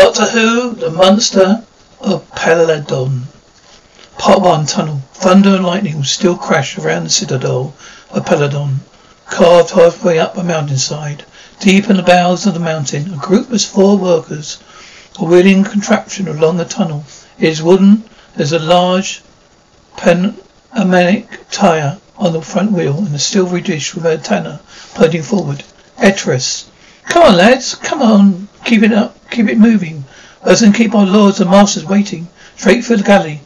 Doctor Who, the monster of Peladon. Part 1 Tunnel. Thunder and lightning will still crash around the citadel of Peladon, carved halfway up a mountainside. Deep in the bowels of the mountain, a group of four workers are wheeling a contraption along a tunnel. It is wooden. There's a large panoramic tire on the front wheel and a silvery dish with an antenna pointing forward. Etrus. Come on, lads. Come on. Keep it up. Keep it moving. Us and keep our lords and masters waiting. Straight for the galley.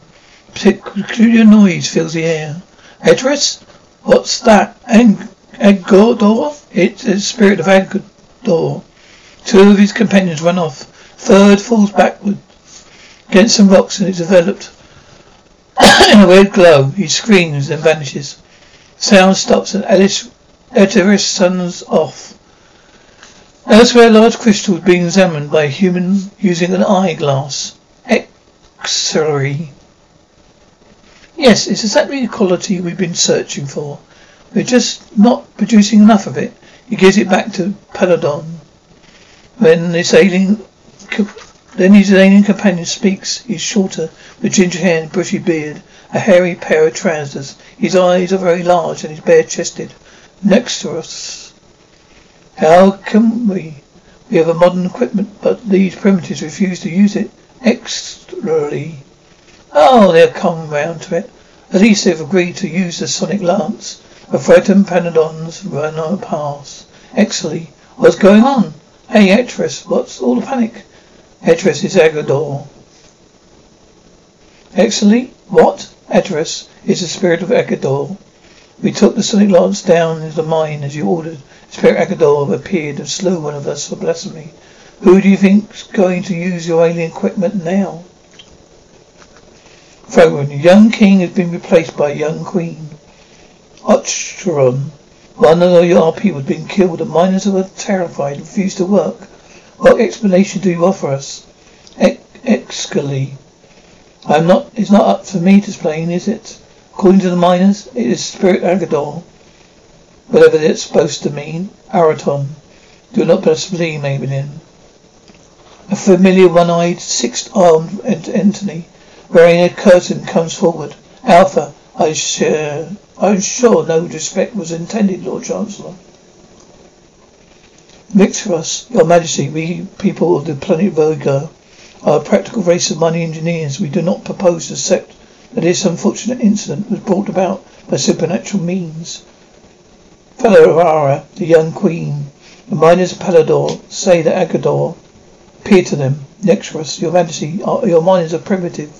Peculiar noise fills the air. Etrus? What's that? Aggedor? It's the spirit of Aggedor. Two of his companions run off. Third falls backward against some rocks and is developed in a weird glow. He screams and vanishes. Sound stops and Alice Eteris suns off. Elsewhere, large crystal is being examined by a human using an eyeglass. X-ray. Yes, it's exactly the quality we've been searching for. We're just not producing enough of it. He gives it back to Peladon. When this alien, then his alien companion speaks. He's shorter, with ginger hair and bushy beard, a hairy pair of trousers. His eyes are very large and he's bare-chested. Next to us. How can we? We have a modern equipment, but these primitives refuse to use it. Extrally. Oh, they've come round to it. At least they've agreed to use the sonic lance. A frightened Peladons run on a pass. Exley, what's going on? Hey, Etrus, what's all the panic? Etrus is Aggedor. Exley, what? Etrus is the spirit of Aggedor. We took the sonic lance down into the mine as you ordered. Spirit Aggedor appeared and slew one of us for blasphemy. Who do you think's going to use your alien equipment now? Fragment. Young king has been replaced by young queen. Ochron. One of your people has been killed. The miners were terrified and refused to work. What explanation do you offer us? Excally. I'm not, it's not up for me to explain, is it? According to the miners, it is Spirit Aggedor. Whatever it's supposed to mean. Araton. Do not blaspheme, Maybelline. A familiar one-eyed, six-armed Anthony wearing a curtain comes forward. Alpha, I share, I'm sure no disrespect was intended, Lord Chancellor. Mixros, Your Majesty, we people of the planet Virgo are a practical race of money engineers. We do not propose to accept that this unfortunate incident was brought about by supernatural means. Falara, the young queen, the miners Peladon say that Aggedor appeared to them. Nexos, your majesty, your miners are primitive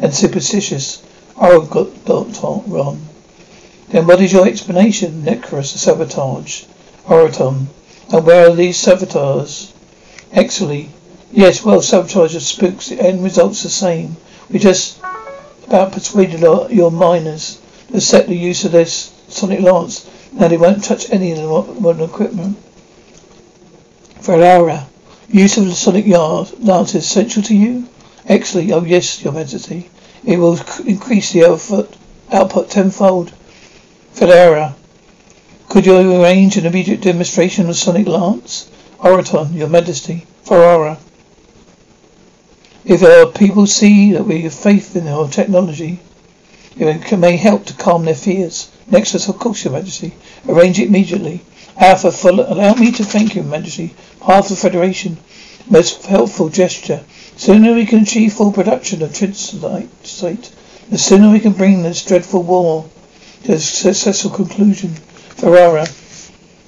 and superstitious. Ron. Then what is your explanation? Necros, the sabotage. Oraton. And where are these saboteurs? Exley. Yes, well, sabotage of spooks. The end result's the same. We just about persuaded our, your miners to set the use of this sonic lance. Now they won't touch any of the modern equipment. Ferrara. Use of the sonic yard lance is essential to you? Exley. Oh yes, your majesty. It will increase the output, output tenfold. Ferrara, could you arrange an immediate demonstration of Sonic Lance? Oraton, Your Majesty. Ferrara. If our people see that we have faith in our technology, it may help to calm their fears. Nexos, of course, Your Majesty. Arrange it immediately. Alpha, allow me to thank you, Majesty. Half the Federation. Most helpful gesture. Sooner we can achieve full production of Trinsite, the sooner we can bring this dreadful war to a successful conclusion. Ferrara.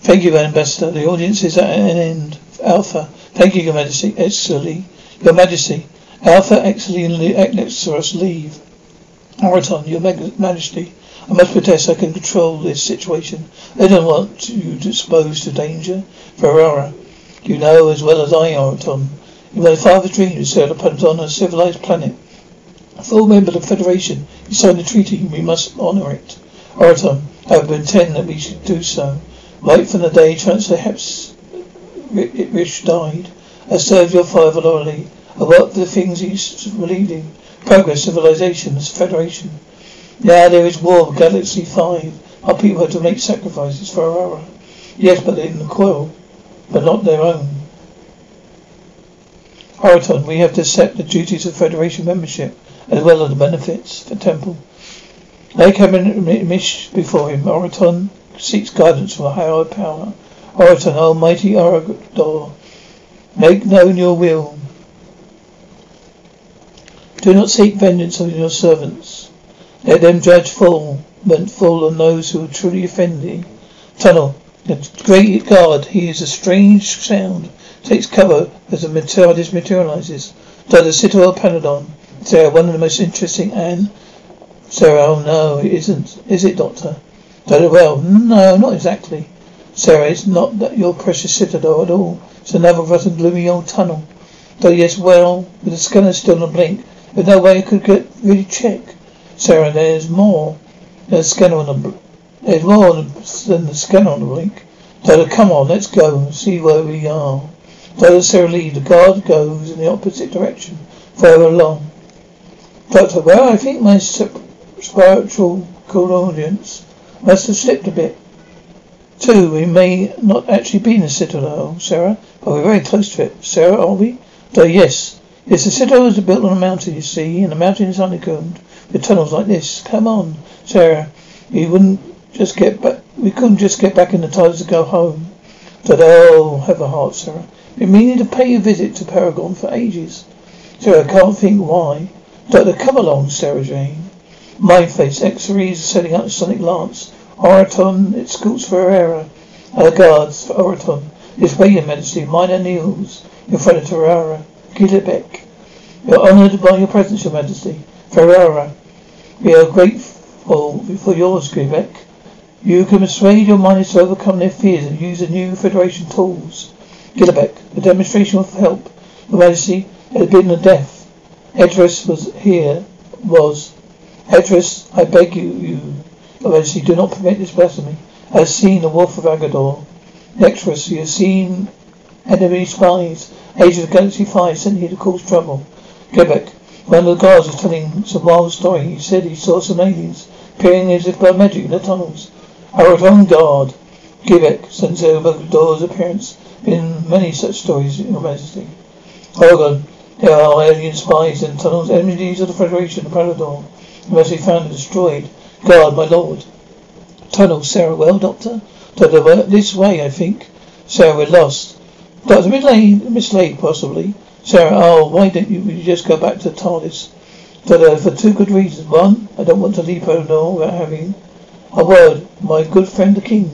Thank you, Ambassador. The audience is at an end. Alpha. Thank you, Your Majesty. Excelly. Your Majesty. Alpha, Excelly, and Nexos leave. Araton, Your Majesty. I must protest I can control this situation. I don't want you to expose to danger. Ferrara, you know as well as I, Oraton. In my father's dream, you sailed upon on a civilized planet. A full member of the Federation, you signed a treaty, and we must honor it. Oraton, I have intend that we should do so. Right from the day Chancellor Heps Rich died, I served your father loyally. I worked for the things he believed in. Progress, civilizations, federation. Now there is war Galaxy 5. Our people have to make sacrifices for our Yes, but in the coil, but not their own. Oraton, we have to accept the duties of Federation membership, as well as the benefits for Temple. Like Mish before him, Oraton seeks guidance from a higher power. Oraton, Almighty Orador, make known your will. Do not seek vengeance on your servants. Let them judge full, but full on those who truly offend thee. Tunnel. The great God, he is a strange sound. Takes cover as the TARDIS materializes. Dr. Citadel Peladon. Sarah, one of the most interesting and Sarah, oh no, it isn't. Is it, Doctor? Doctor, well, no, not exactly. Sarah, it's not that your precious citadel at all. It's another rotten, gloomy old tunnel. Though yes, well, with the scanner still on blink, there's no way I could get really check. Sarah, there's more. There's a scanner on the there's more than the scanner on the blink. Doctor, come on, let's go and see where we are. Doctor Sarah Lee, the guard goes in the opposite direction, further along. Doctor, well, I think my spiritual audience must have slipped a bit. Two, we may not actually be in the citadel, Sarah, but we're very close to it. Sarah, are we? Doctor, yes. Yes, the citadel is built on a mountain, you see, and the mountain is honeycombed with tunnels like this. Come on, Sarah. We wouldn't just get back. We couldn't just get back in the TARDIS to go home. But oh, have a heart, Sarah. Been meaning to pay a visit to Paragon for ages. Sarah, I can't think why. Doctor, come along, Sarah Jane. My face, X-rays setting up Sonic Lance. Oraton, it scoots for Herrera. Our guards for Oraton. Way, your majesty. Minor kneels in front of Ferrara. Gillibeck. You're honoured by your presence, your majesty. Ferrara. We are grateful for yours, Gillibeck. You can persuade your miners to overcome their fears and use the new Federation tools. Gillibeck, the demonstration of help. Your Majesty, it has been a death. Edris was here, was. Edris, I beg you, you, Majesty, do not permit this blasphemy. I have seen the Wolf of Aggedor. Nectarus, you have seen enemy spies. Agents of Galaxy 5 sent here to cause trouble. Quebec, one of the guards was telling some wild story. He said he saw some aliens appearing as if by magic in the tunnels. Our own guard, Quebec, since Aggedor's appearance been many such stories, Your Majesty. Hogan, there are alien spies in tunnels, enemies of the Federation, Peladon. They must be found and destroyed. Guard, my lord. Tunnel, Sarah, well, Doctor? Doctor, this way, I think. Sarah, we're lost. Doctor, mislaid, mislaid, possibly. Sarah, oh, why don't you, you just go back to TARDIS? Doctor, for two good reasons. One, I don't want to leave Peladon without having a word. My good friend the king.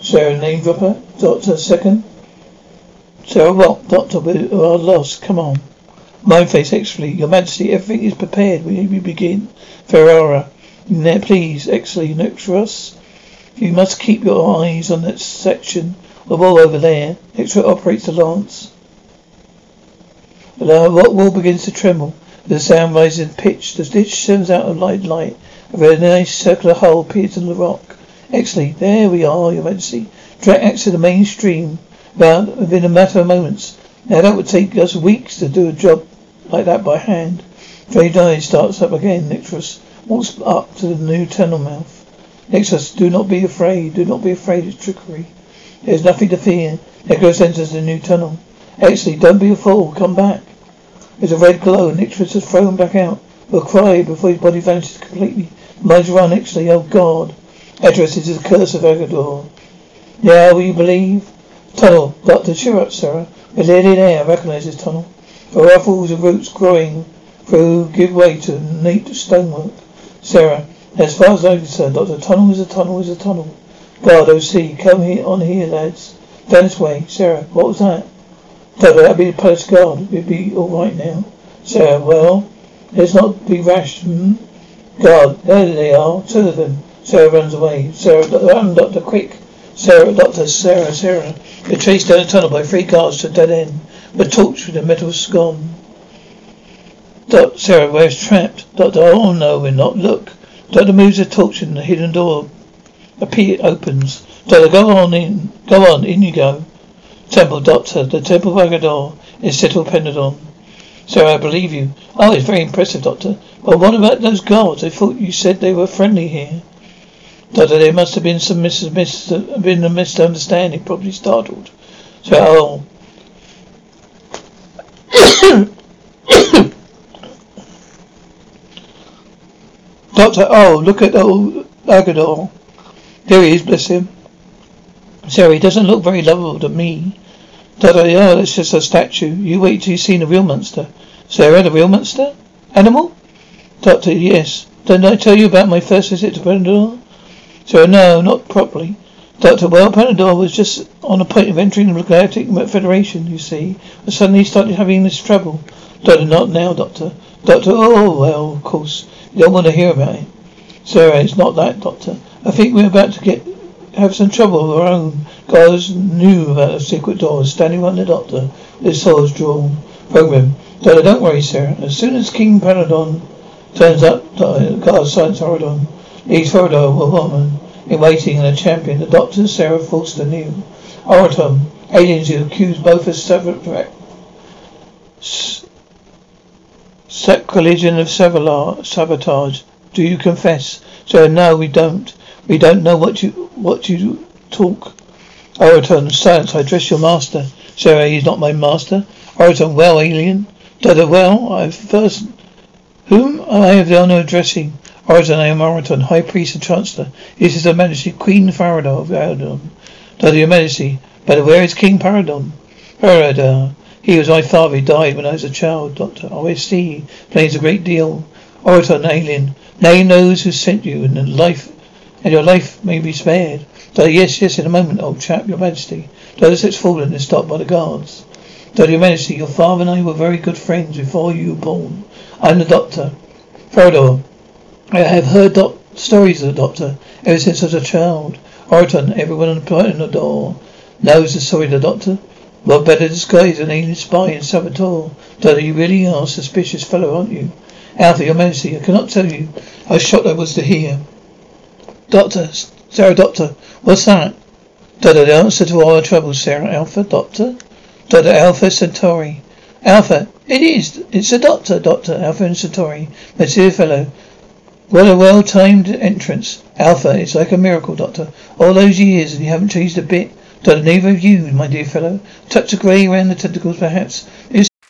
Sarah, name dropper. Doctor, second. Sarah, what? Doctor, we are lost. Come on. Mindface, Exley, Your Majesty, everything is prepared. We, begin. Ferrara, there, please, Exley, next for us. You must keep your eyes on that section of wall over there. Extra operates the lance. The rock wall begins to tremble. The sound rises in pitch. The ditch sends out a light light. A very nice circular hole appears in the rock. Exley, there we are, Your Majesty. Direct access to the main stream about within a matter of moments. Now that would take us weeks to do a job like that by hand. Trade Eye starts up again. Nexos walks up to the new tunnel mouth. Nexos, do not be afraid. Do not be afraid. It's trickery. There's nothing to fear. Echo enters the new tunnel. Exley, don't be a fool. Come back. There's a red glow. and Nexos is thrown back out. Will cry before his body vanishes completely. Minds run, Exley. Oh God. Edris, is the curse of Aggedor. Yeah, will you believe? Tunnel. Doctor, cheer up, Sarah. We're nearly there. Recognize this tunnel. The ruffles of roots growing through give way to neat stonework. Sarah, as far as I'm concerned, Doctor, tunnel is a tunnel is a tunnel. Guard, OC, come here on here, lads. Down way. Sarah, what was that? Doctor, that'd be the post guard. We'd be all right now. Sarah, well, let's not be rash. Guard, there they are, two of them. Sarah runs away. Sarah, run, Doctor, quick. Sarah, Doctor, Sarah, Sarah. They're chased down the tunnel by three guards to a dead end. The torch with the metal's gone. Doctor, Sarah, we're trapped. Doctor, oh no, we're not. Look. Doctor moves the torch and the hidden door appear opens. Doctor, go on in. Go on, in you go. Temple, Doctor, the Temple of Aggedor is settled Peladon. Sarah, I believe you. Oh, it's very impressive, Doctor. But what about those guards? I thought you said they were friendly here. Doctor, there must have been some mis- mis- been a misunderstanding, probably startled. So, oh. Doctor, oh, look at old Aggedor. There he is, bless him. Sarah, he doesn't look very lovable to me. Doctor, oh, that's just a statue. You wait till you've seen the real monster. Sarah, the real monster? Animal? Doctor, yes. Didn't I tell you about my first visit to Peladon? So no, not properly. Doctor, well, Peladon was just on the point of entering the Galactic Federation, you see, but suddenly he started having this trouble. Doctor, not now, Doctor. Doctor, oh, well, of course, you don't want to hear about it. Sarah, it's not that, Doctor. I think we're about to get have some trouble of our own. Guys knew about the secret doors standing on the doctor. This sword's drawn him. Doctor, don't worry, Sarah. As soon as King Peladon turns up, guards silence Horadon. Leaves Horadon, a woman in waiting and a champion. The doctor, Sarah Forster, knew. Oraton, aliens who accused both of several sacrilege of uh, sabotage. Do you confess? So no, we don't. We don't know what you what do you talk. Oraton, silence. I address your master. Sarah, eh, he's not my master. Oraton, well, alien. Dada, well, I first. Whom I have the honor of addressing. Oraton, I am Oraton, High Priest and Chancellor. This is Her Majesty Queen Faradar of Aradon. Dada, Your Majesty. But where is King Peladon? Faradar. He was my father. He died when I was a child, Doctor. Oh, I see. Plays a great deal. Oraton, alien. Name knows who sent you, and the life and your life may be spared. Yes, yes, in a moment, old chap, your majesty. Steps forward and is stopped by the guards. Doctor, your majesty, your father and I were very good friends before you were born. I'm the doctor. Frodor, I have heard doc- stories of the doctor ever since I was a child. Oraton, everyone on the, the door knows the story of the doctor. What better disguise than alien spy and saboteur? Doctor, you really are a suspicious fellow, aren't you? Alpha, your majesty, I cannot tell you how shocked I was to hear. Doctor, Sarah, Doctor, what's that? Doctor, the answer to all our troubles, Sarah. Alpha, Doctor? Doctor Alpha Centauri. Alpha, it is. It's a doctor, Doctor Alpha Centauri. My dear fellow. What a well-timed entrance. Alpha, it's like a miracle, Doctor. All those years and you haven't changed a bit. Doctor, neither of you, my dear fellow. Touch of grey around the tentacles, perhaps. It's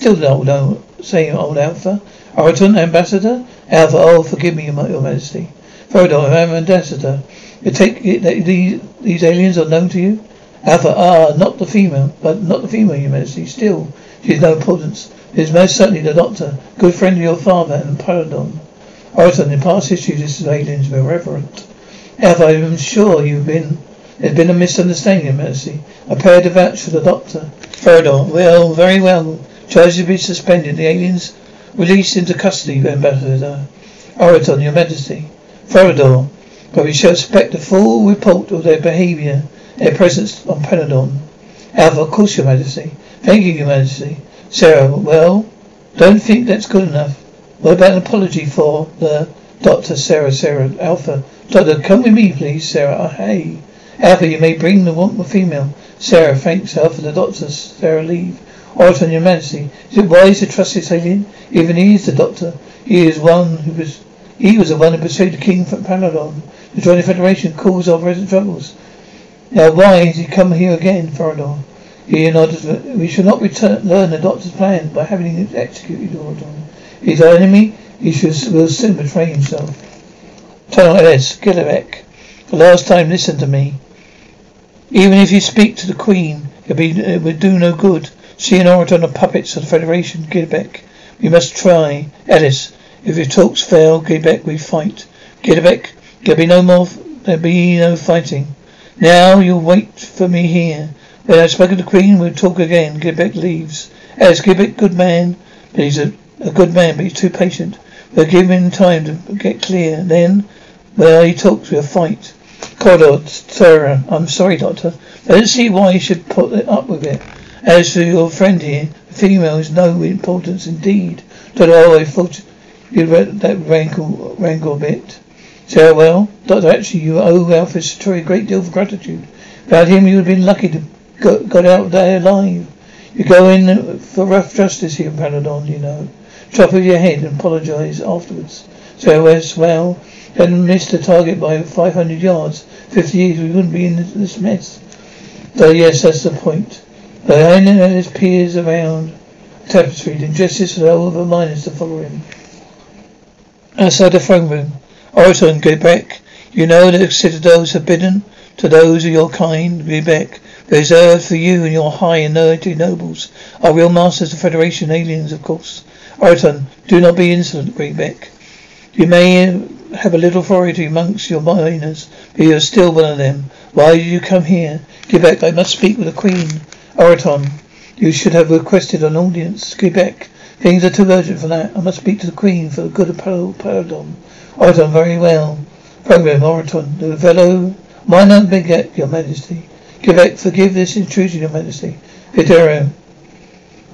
Still the old, same old Alpha. Oraton, Ambassador? Alpha, oh, forgive me, your majesty. Frodor, I am Ambassador. You take it these, these aliens are known to you? Alpha, ah, not the female, but not the female, your majesty. Still, she has no importance. It is most certainly the doctor, good friend of your father and Peladon. Oraton, in past history, this aliens were reverent. Alpha, I am sure you've been there's been a misunderstanding, Your Majesty. I paid to vouch for the doctor. Frodor, well, very well. Charges to be suspended. The aliens released into custody, Ambassador. Oraton, Your Majesty. Frodor, but we shall expect a full report of their behaviour, their presence on Peladon. Alpha, of course, Your Majesty. Thank you, Your Majesty. Sarah, well, don't think that's good enough. What about an apology for the Doctor, Sarah, Sarah, Alpha? Doctor, come with me, please, Sarah. Oh, hey. Alpha, you may bring the the female. Sarah, thanks, Alpha, the Doctor, Sarah, leave. Oraton, your majesty, is it wise to trust this alien? Even he is the doctor. He is one who was he was the one who persuaded King Peladon to join the Federation cause our present troubles. Now why has he come here again, Farador? He nodded, we shall not return, learn the doctor's plan by having him executed, Oraton. His enemy, he should, will soon betray himself. Tunnel LS, Gillerek. The last time, listen to me. Even if you speak to the Queen, it would do no good. She and Oraton are puppets of the Federation. Giddebeck. We must try. Ellis, if your talks fail, Giddebeck, we fight. Giddebeck, there'll be no more, there'll be no fighting. Now you'll wait for me here. When I've spoken to the Queen, we'll talk again. Giddebeck leaves. Ellis, Giddebeck, good man, but he's a, a good man, but he's too patient. We'll give him time to get clear. Then, well, he talks, we'll fight. Corridor, Sarah, I'm sorry, Doctor. I don't see why you should put it up with it. As for your friend here, the female is no importance indeed. Doctor, oh, I thought you'd read that rankle, rankle a bit. Sarah, well, Doctor, actually, you owe Alpha Centauri a great deal of gratitude. Without him, you would have been lucky to got, got out there alive. You go in for rough justice here, Peladon, you know. Chop off your head and apologize afterwards. So, as well, hadn't missed the target by 500 yards. 50 years, we wouldn't be in this mess. So, yes, that's the point. And his peers around tapestried, and justice for all the miners to follow him. Outside the throne room, Oraton, go back. You know that the citadel is forbidden to those of your kind. Go back. Reserved for you and your high and mighty nobles. Our real masters of the Federation, aliens, of course. Oraton, do not be insolent, Greenback. You may have a little authority amongst your miners, but you are still one of them. Why did you come here? Quebec, I must speak with the Queen. Oraton, you should have requested an audience. Quebec, things are too urgent for that. I must speak to the Queen for the good of Peladon. Oraton, very well. Program, Oraton, the fellow minor beget, Your Majesty. Quebec, forgive this intrusion, Your Majesty. Videro,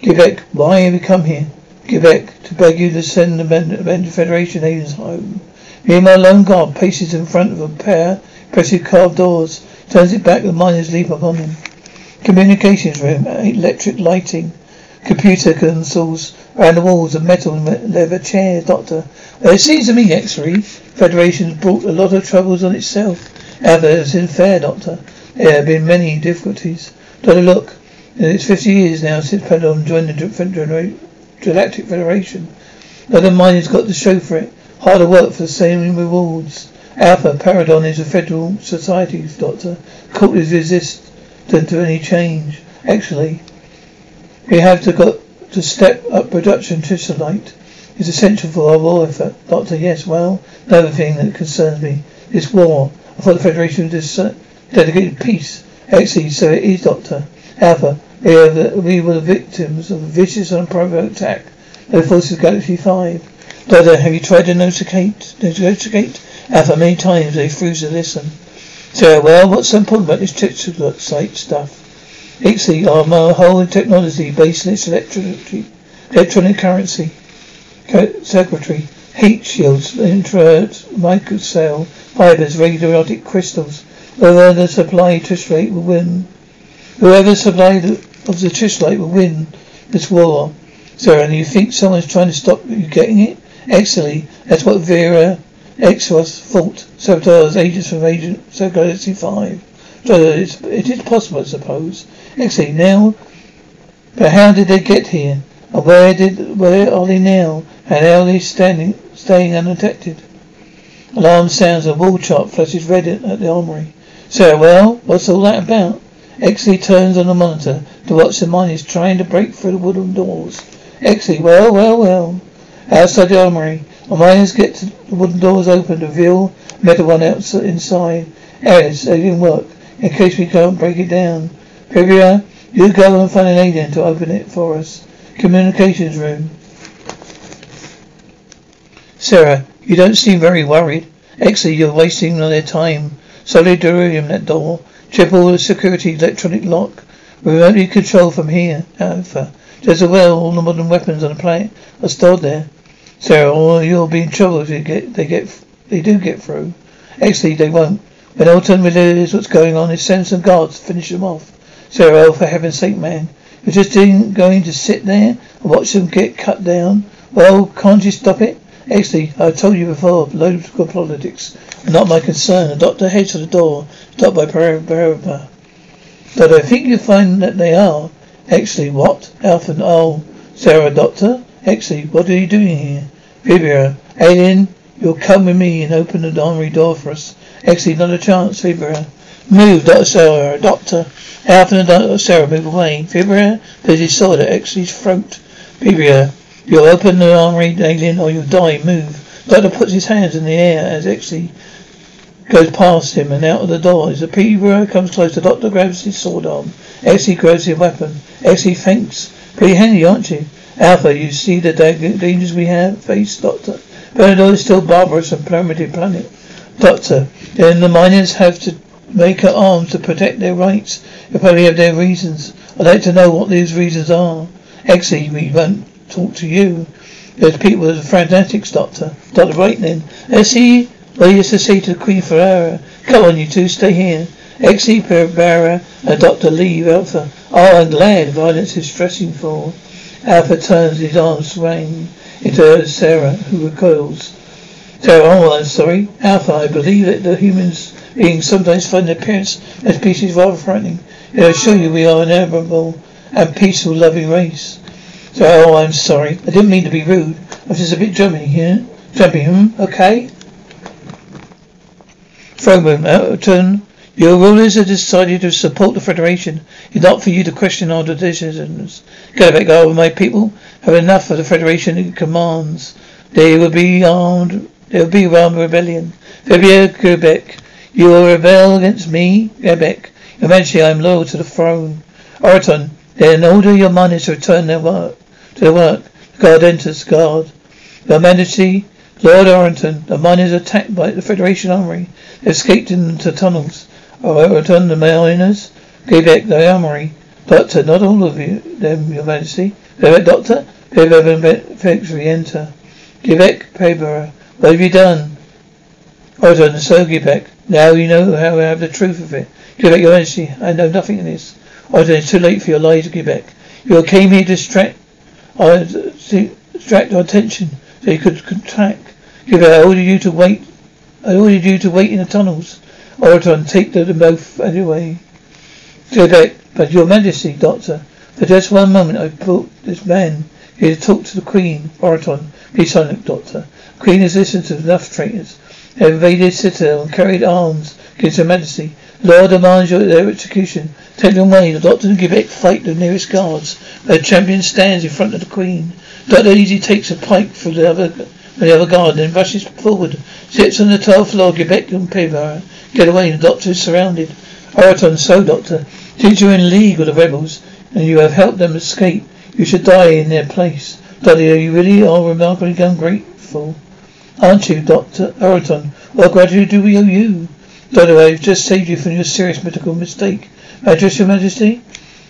Quebec, why have you come here? Quebec, to beg you to send the Bend Federation agents home. Meanwhile, Lone Guard paces in front of a pair impressive carved doors. Turns it back, the miners leap upon him. Communications room, electric lighting, computer consoles around the walls, and metal and leather chairs, Doctor. Well, it seems to me, X-Ray, Federation's brought a lot of troubles on itself. However, it's fair, Doctor. There have been many difficulties. Doctor, look, it's 50 years now since Peladon joined the Galactic Federation. Another miners got to show for it. Harder work for the same rewards. Alpha Peladon is a federal society, Doctor. Cult is resistant to any change. Actually, we have to got to step up production. to Trisilicate is essential for our war effort. Doctor, yes, well, another thing that concerns me. This war. I thought the Federation was uh, dedicated to peace. Actually, so it is, Doctor. Alpha, we, the, we were the victims of a vicious and unprovoked attack by the forces of Galaxy 5. Doctor, have you tried to negotiate? Negotiate? Alpha, many times they refused to listen. So, well, what's so important about this Trisilicate site stuff? Are my um, whole uh, technology based on its electric, electronic currency circuitry, heat shields, intra microcell fibers, radioactive crystals. Whoever the supply will win. Whoever supply of the trisilicate will win this war. Sir, and you think someone's trying to stop you getting it? Actually, That's what Vera Exos thought. Saboteurs, agents from Agent So Galaxy 5. So it's, it is possible, I suppose. Excellent. Now, but how did they get here? And where did where are they now? And how are they standing staying undetected? Alarm sounds a wall chart flashes red at the armory. Sir, well, what's all that about? Exley turns on the monitor to watch the miners trying to break through the wooden doors. Exley, well, well, well. Outside the armory, the miners get the wooden doors open to reveal metal one outside inside. Alice, they didn't work. In case we can't break it down. Privia, you go and find an alien to open it for us. Communications room. Sarah, you don't seem very worried. Exley, you're wasting their time. Solid delirium, that door. Triple security electronic lock. Remotely controlled from here. Alpha. Just as well all the modern weapons on the planet are stored there. Sarah, or you'll be in trouble if you get they get they do get through. Actually they won't. When Elton realizes what's going on, he sends some guards to finish them off. Sarah, oh for heaven's sake, man. You're just going to sit there and watch them get cut down? Well, can't you stop it? Actually, I told you before, local politics are not my concern. Doctor heads to the door, stopped by Baraba. But I think you'll find that they are. Actually, what? Alpha, oh, Sarah, doctor? Actually, what are you doing here? Vibria, alien, You'll come with me and open the armory door for us. Exley, not a chance, Fibra. Move, Dr. Sarah, Doctor. Alpha and Dr. Sarah, move away. Fibra there's his sword at Exley's throat. Fibra, you'll open the armory, alien, or you'll die. Move. Doctor puts his hands in the air as Exley goes past him and out of the door. As the Fibra comes close, the doctor grabs his sword arm. Exley grabs his weapon. Exley thinks, pretty handy, aren't you? Alpha, you see the dangers we have faced, Doctor? Bernadette is still barbarous and primitive planet. Doctor, then the miners have to make up arms to protect their rights. They probably have their reasons. I'd like to know what these reasons are. Exley, we won't talk to you. Those people are fanatics, Doctor. Doctor. Let's see what he has to say to Queen Ferrara. Come on, you two, stay here. Exley, Ferrara, and Doctor Lee, Alpha. Oh, I'm glad violence is stressing for. Alpha turns his arms swaying into Sarah, who recoils. Sarah, oh, I'm sorry. Alpha, I believe that the humans beings sometimes find their appearance as species rather frightening. I assure you we are an admirable and peaceful, loving race. So, oh, I'm sorry. I didn't mean to be rude. I was just a bit jumpy here. Jumpy, hmm? Okay? Frogman, Elton, your rulers have decided to support the Federation. It's not for you to question our decisions. Go back, my people have enough of the Federation commands. They will be armed. There will be armed rebellion. Fabio Quebec, you will rebel against me, Quebec. Eventually, I am loyal to the throne. Oraton, then order your miners to return their work to their work. The guard enters. Guard. Your Majesty, Lord Orrington, the miners attacked by the Federation army. They escaped into tunnels. Orrington, the miners, back the armory. Doctor, not all of you, them, Your Majesty. Quebec, Doctor, Quebec, Felix, re-enter. Quebec, Paper, what have you done? Orton, so Quebec. Now you know how I have the truth of it. Quebec, Your Majesty, I know nothing of this. Orton, it's too late for your lies, Quebec. You came here to distract, uh, to distract our attention so you could contract. Quebec, I ordered you to wait. I ordered you to wait in the tunnels. Oraton, take them both anyway. Quebec, but your majesty, doctor, for just one moment I brought this man here to talk to the queen. Oraton, be silent, doctor. The queen has listened to enough traitors. They invaded citadel and carried arms against her majesty. Law demands your, their execution. Take them away. The doctor and Quebec fight the nearest guards. The champion stands in front of the queen. Doctor Easy takes a pike from the other the other guard, then rushes forward, sits on the twelfth floor, Quebec and Pevara. Get away, the doctor is surrounded. Oraton, so doctor, since you're in league with the rebels, and you have helped them escape, you should die in their place. Doctor, you really are remarkably ungrateful. Aren't you, Doctor Oraton? What gratitude do we owe you? Doctor, I've just saved you from your serious medical mistake. May I address your majesty?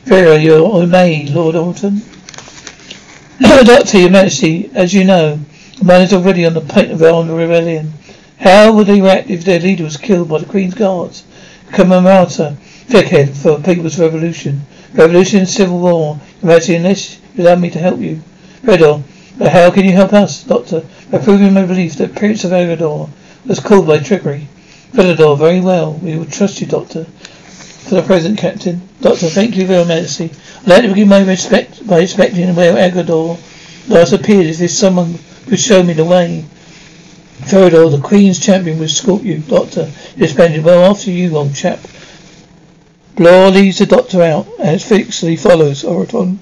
Pharaoh, you may, Lord Oraton. Doctor, your majesty, as you know, mine is already on the point of armed rebellion. How would they react if their leader was killed by the Queen's guards? Commemorator, thickhead for People's Revolution. Revolution Civil War. Unless you allow me to help you. Redor, but how can you help us, Doctor? By proving my belief that Prince of Aggedor was killed by trickery. Redor, very well. We will trust you, Doctor. For the present, Captain. Doctor, thank you very much. I'd like to begin my respect by respecting where Aggedor last appeared if someone could show me the way. Theodore, the Queen's champion, will escort you, Doctor. You're spending well after you, old chap. Blore leads the doctor out, and fixedly follows. Oraton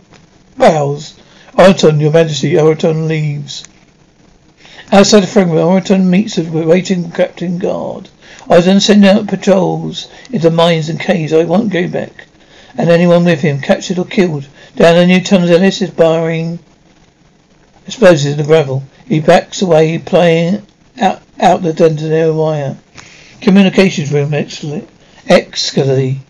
bows. Oraton, your majesty, Oraton leaves. Outside the fragment, Oraton meets the waiting captain guard. I then send out patrols into mines and caves. I won't go back. And anyone with him, captured or killed. Down the new tunnels, Ellis is barring explosives in the gravel. He backs away, playing out, out the detonator wire. Communications room, excellently.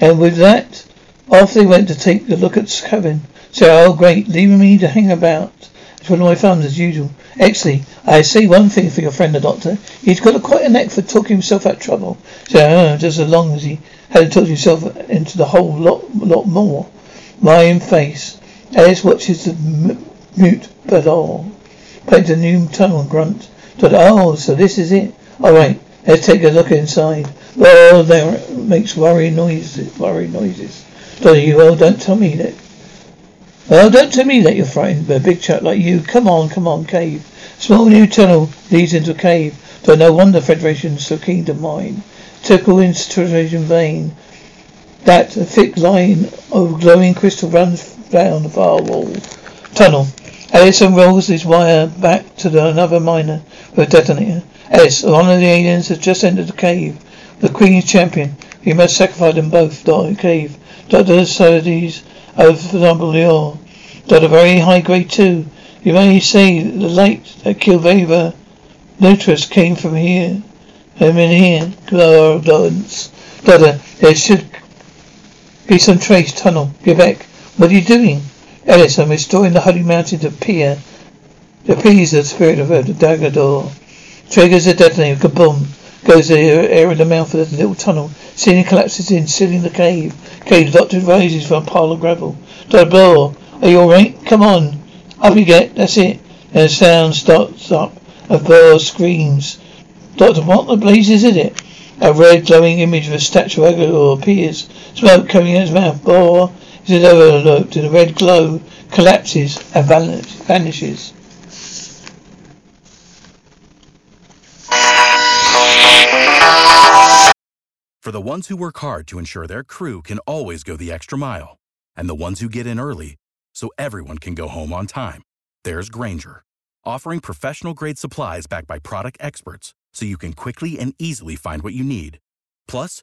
And with that, off they went to take a look at the cabin. So, oh great, leaving me to hang about. It's one of my thumbs as usual. Exley, I say one thing for your friend the doctor. He's got a, quite a knack for talking himself out of trouble. So, uh, just as long as he hadn't talked himself into the whole lot, lot more. My face. Alice watches the mute but all. Plays a new tone and grunt. Oh, so this is it. All right, let's take a look inside. Oh, there makes worrying noises. Worrying noises. Don't you Oh, don't tell me that. Oh, don't tell me that you're frightened by a big chap like you. Come on, come on, cave. Small new tunnel leads into a cave. Though no wonder Federation's so keen to mine. Typical infiltration vein. That a thick line of glowing crystal runs down the far wall. Tunnel. Ellison rolls his wire back to the, another miner with a detonator. Ellis, one of the aliens has just entered the cave. The Queen's champion. You must sacrifice them both. The cave. Dr. Sardis of Dumbledore. Dr. Very high grade too. You may say the light that killed Ava Notress came from here. I'm in here. Glow Dance. Dada, there should be some trace tunnel. Quebec. What are you doing? Ellis, I'm restoring the holy mountain to Pia. To appease the spirit of Dagador. Triggers the detonator. Kaboom. Goes the air in the mouth of the little tunnel. Ceiling collapses in, sealing the cave. Cave doctor rises from a pile of gravel. Dr. Blow, are you alright? Come on. Up you get. That's it. And the sound starts up. A Blow screams. Doctor, what the blazes is it? A red glowing image of a statue of Agador appears. Smoke coming out of his mouth. Bore is overlooked uh, uh, and the red glow collapses and vanishes. For the ones who work hard to ensure their crew can always go the extra mile, and the ones who get in early so everyone can go home on time, there's Grainger, offering professional grade supplies backed by product experts so you can quickly and easily find what you need. Plus,